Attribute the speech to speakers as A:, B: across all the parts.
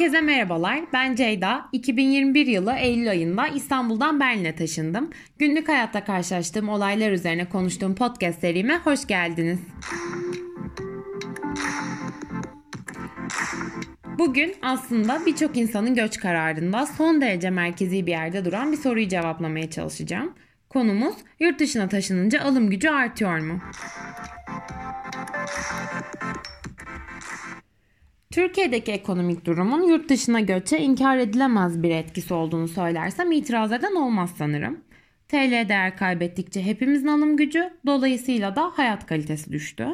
A: Herkese merhabalar. Ben Ceyda. 2021 yılı Eylül ayında İstanbul'dan Berlin'e taşındım. Günlük hayatta karşılaştığım olaylar üzerine konuştuğum podcast serime hoş geldiniz. Bugün aslında birçok insanın göç kararında son derece merkezi bir yerde duran bir soruyu cevaplamaya çalışacağım. Konumuz yurt dışına taşınınca alım gücü artıyor mu? Türkiye'deki ekonomik durumun yurt dışına göçe inkar edilemez bir etkisi olduğunu söylersem itiraz eden olmaz sanırım. TL değer kaybettikçe hepimizin alım gücü, dolayısıyla da hayat kalitesi düştü.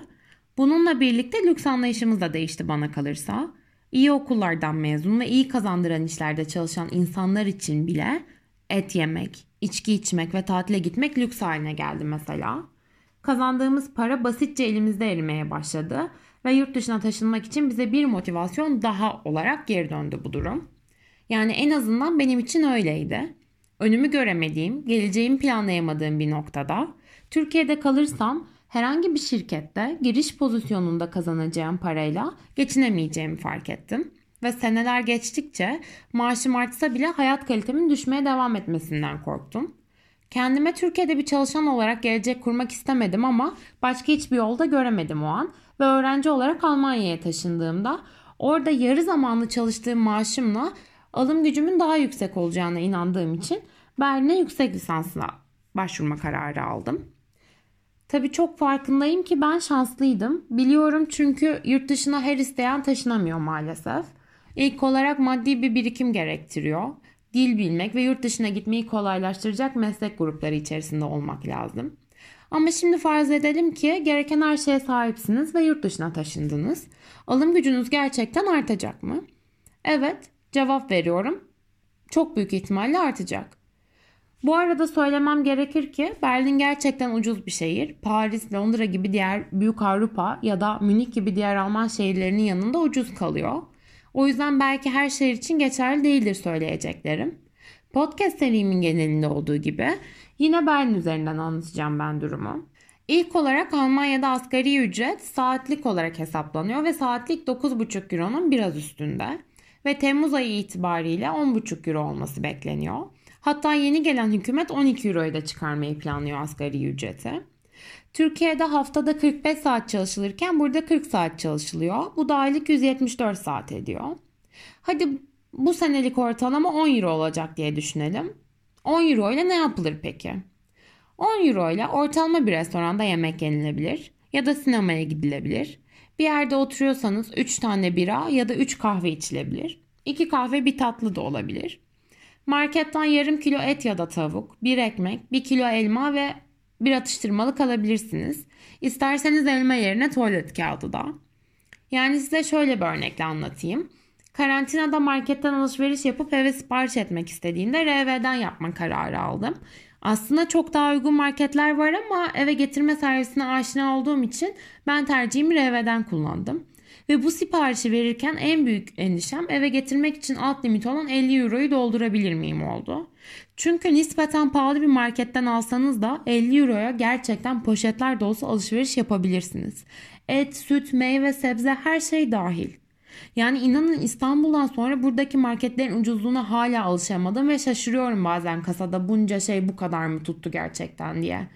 A: Bununla birlikte lüks anlayışımız da değişti bana kalırsa. İyi okullardan mezun ve iyi kazandıran işlerde çalışan insanlar için bile et yemek, içki içmek ve tatile gitmek lüks haline geldi mesela. Kazandığımız para basitçe elimizde erimeye başladı ve yurt dışına taşınmak için bize bir motivasyon daha olarak geri döndü bu durum. Yani en azından benim için öyleydi. Önümü göremediğim, geleceğimi planlayamadığım bir noktada Türkiye'de kalırsam herhangi bir şirkette giriş pozisyonunda kazanacağım parayla geçinemeyeceğimi fark ettim. Ve seneler geçtikçe maaşım artsa bile hayat kalitemin düşmeye devam etmesinden korktum. Kendime Türkiye'de bir çalışan olarak gelecek kurmak istemedim ama başka hiçbir yolda göremedim o an. Ve öğrenci olarak Almanya'ya taşındığımda orada yarı zamanlı çalıştığım maaşımla alım gücümün daha yüksek olacağına inandığım için Berlin'e yüksek lisansla başvurma kararı aldım. Tabii çok farkındayım ki ben şanslıydım. Biliyorum çünkü yurt dışına her isteyen taşınamıyor maalesef. İlk olarak maddi bir birikim gerektiriyor. Dil bilmek ve yurt dışına gitmeyi kolaylaştıracak meslek grupları içerisinde olmak lazım. Ama şimdi farz edelim ki gereken her şeye sahipsiniz ve yurt dışına taşındınız. Alım gücünüz gerçekten artacak mı? Evet, cevap veriyorum. Çok büyük ihtimalle artacak. Bu arada söylemem gerekir ki Berlin gerçekten ucuz bir şehir. Paris, Londra gibi diğer büyük Avrupa ya da Münih gibi diğer Alman şehirlerinin yanında ucuz kalıyor. O yüzden belki her şehir için geçerli değildir söyleyeceklerim. Podcast serimin genelinde olduğu gibi yine Berlin üzerinden anlatacağım ben durumu. İlk olarak Almanya'da asgari ücret saatlik olarak hesaplanıyor ve saatlik 9,5 euronun biraz üstünde. Ve Temmuz ayı itibariyle 10,5 euro olması bekleniyor. Hatta yeni gelen hükümet 12 euroya da çıkarmayı planlıyor asgari ücreti. Türkiye'de haftada 45 saat çalışılırken burada 40 saat çalışılıyor. Bu da aylık 174 saat ediyor. Hadi bu senelik ortalama 10 euro olacak diye düşünelim. 10 euro ile ne yapılır peki? 10 euro ile ortalama bir restoranda yemek yenilebilir ya da sinemaya gidilebilir. Bir yerde oturuyorsanız 3 tane bira ya da 3 kahve içilebilir. 2 kahve bir tatlı da olabilir. Marketten yarım kilo et ya da tavuk, bir ekmek, bir kilo elma ve bir atıştırmalık alabilirsiniz. İsterseniz elma yerine tuvalet kağıdı da. Yani size şöyle bir örnekle anlatayım. Karantinada marketten alışveriş yapıp eve sipariş etmek istediğimde RV'den yapma kararı aldım. Aslında çok daha uygun marketler var ama eve getirme servisine aşina olduğum için ben tercihimi RV'den kullandım. Ve bu siparişi verirken en büyük endişem eve getirmek için alt limit olan 50 euroyu doldurabilir miyim oldu. Çünkü nispeten pahalı bir marketten alsanız da 50 euroya gerçekten poşetler dolusu alışveriş yapabilirsiniz. Et, süt, meyve, sebze her şey dahil. Yani inanın İstanbul'dan sonra buradaki marketlerin ucuzluğuna hala alışamadım ve şaşırıyorum bazen kasada bunca şey bu kadar mı tuttu gerçekten diye.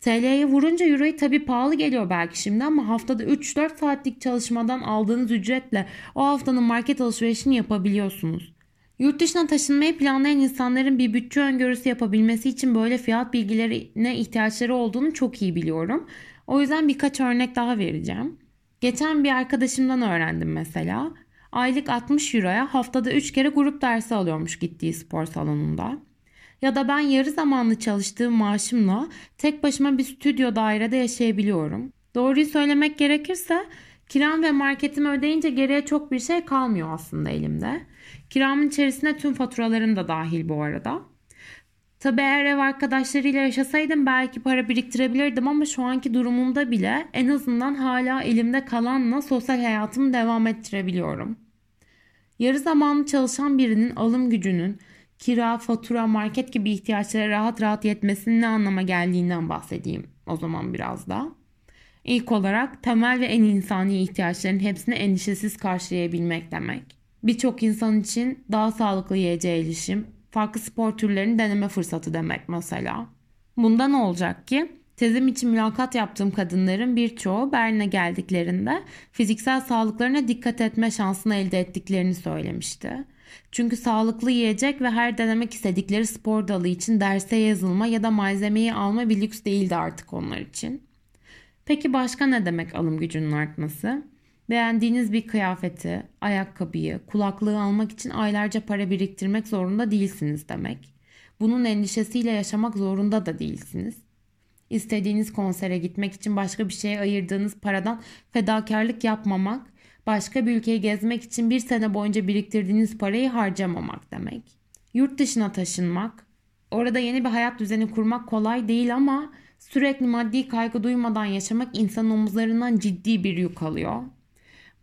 A: TL'ye vurunca Euro'yu tabi pahalı geliyor belki şimdi ama haftada 3-4 saatlik çalışmadan aldığınız ücretle o haftanın market alışverişini yapabiliyorsunuz. Yurt dışına taşınmayı planlayan insanların bir bütçe öngörüsü yapabilmesi için böyle fiyat bilgilerine ihtiyaçları olduğunu çok iyi biliyorum. O yüzden birkaç örnek daha vereceğim. Geçen bir arkadaşımdan öğrendim mesela. Aylık 60 euroya haftada 3 kere grup dersi alıyormuş gittiği spor salonunda. Ya da ben yarı zamanlı çalıştığım maaşımla tek başıma bir stüdyo dairede yaşayabiliyorum. Doğruyu söylemek gerekirse kiram ve marketimi ödeyince geriye çok bir şey kalmıyor aslında elimde. Kiramın içerisine tüm faturalarım da dahil bu arada. Tabi eğer ev arkadaşlarıyla yaşasaydım belki para biriktirebilirdim ama şu anki durumumda bile en azından hala elimde kalanla sosyal hayatımı devam ettirebiliyorum. Yarı zamanlı çalışan birinin alım gücünün kira, fatura, market gibi ihtiyaçlara rahat rahat yetmesinin ne anlama geldiğinden bahsedeyim o zaman biraz da. İlk olarak temel ve en insani ihtiyaçların hepsini endişesiz karşılayabilmek demek. birçok insan için daha sağlıklı yiyeceğe erişim, farklı spor türlerini deneme fırsatı demek mesela. Bunda ne olacak ki? Tezim için mülakat yaptığım kadınların birçoğu Berlin'e geldiklerinde fiziksel sağlıklarına dikkat etme şansını elde ettiklerini söylemişti. Çünkü sağlıklı yiyecek ve her denemek istedikleri spor dalı için derse yazılma ya da malzemeyi alma bir lüks değildi artık onlar için. Peki başka ne demek alım gücünün artması? Beğendiğiniz bir kıyafeti, ayakkabıyı, kulaklığı almak için aylarca para biriktirmek zorunda değilsiniz demek. Bunun endişesiyle yaşamak zorunda da değilsiniz. İstediğiniz konsere gitmek için başka bir şeye ayırdığınız paradan fedakarlık yapmamak, başka bir ülkeyi gezmek için bir sene boyunca biriktirdiğiniz parayı harcamamak demek. Yurt dışına taşınmak, orada yeni bir hayat düzeni kurmak kolay değil ama sürekli maddi kaygı duymadan yaşamak insanın omuzlarından ciddi bir yük alıyor.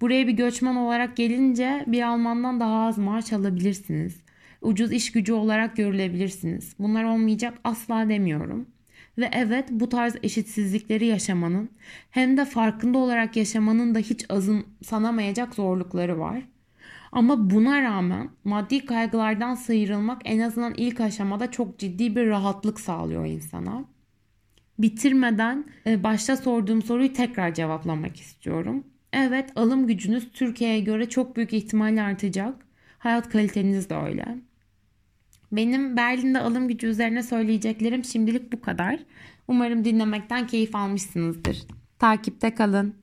A: Buraya bir göçmen olarak gelince bir Almandan daha az maaş alabilirsiniz. Ucuz iş gücü olarak görülebilirsiniz. Bunlar olmayacak asla demiyorum. Ve evet bu tarz eşitsizlikleri yaşamanın hem de farkında olarak yaşamanın da hiç azımsanamayacak zorlukları var. Ama buna rağmen maddi kaygılardan sıyrılmak en azından ilk aşamada çok ciddi bir rahatlık sağlıyor insana. Bitirmeden e, başta sorduğum soruyu tekrar cevaplamak istiyorum. Evet alım gücünüz Türkiye'ye göre çok büyük ihtimalle artacak. Hayat kaliteniz de öyle. Benim Berlin'de alım gücü üzerine söyleyeceklerim şimdilik bu kadar. Umarım dinlemekten keyif almışsınızdır. Takipte kalın.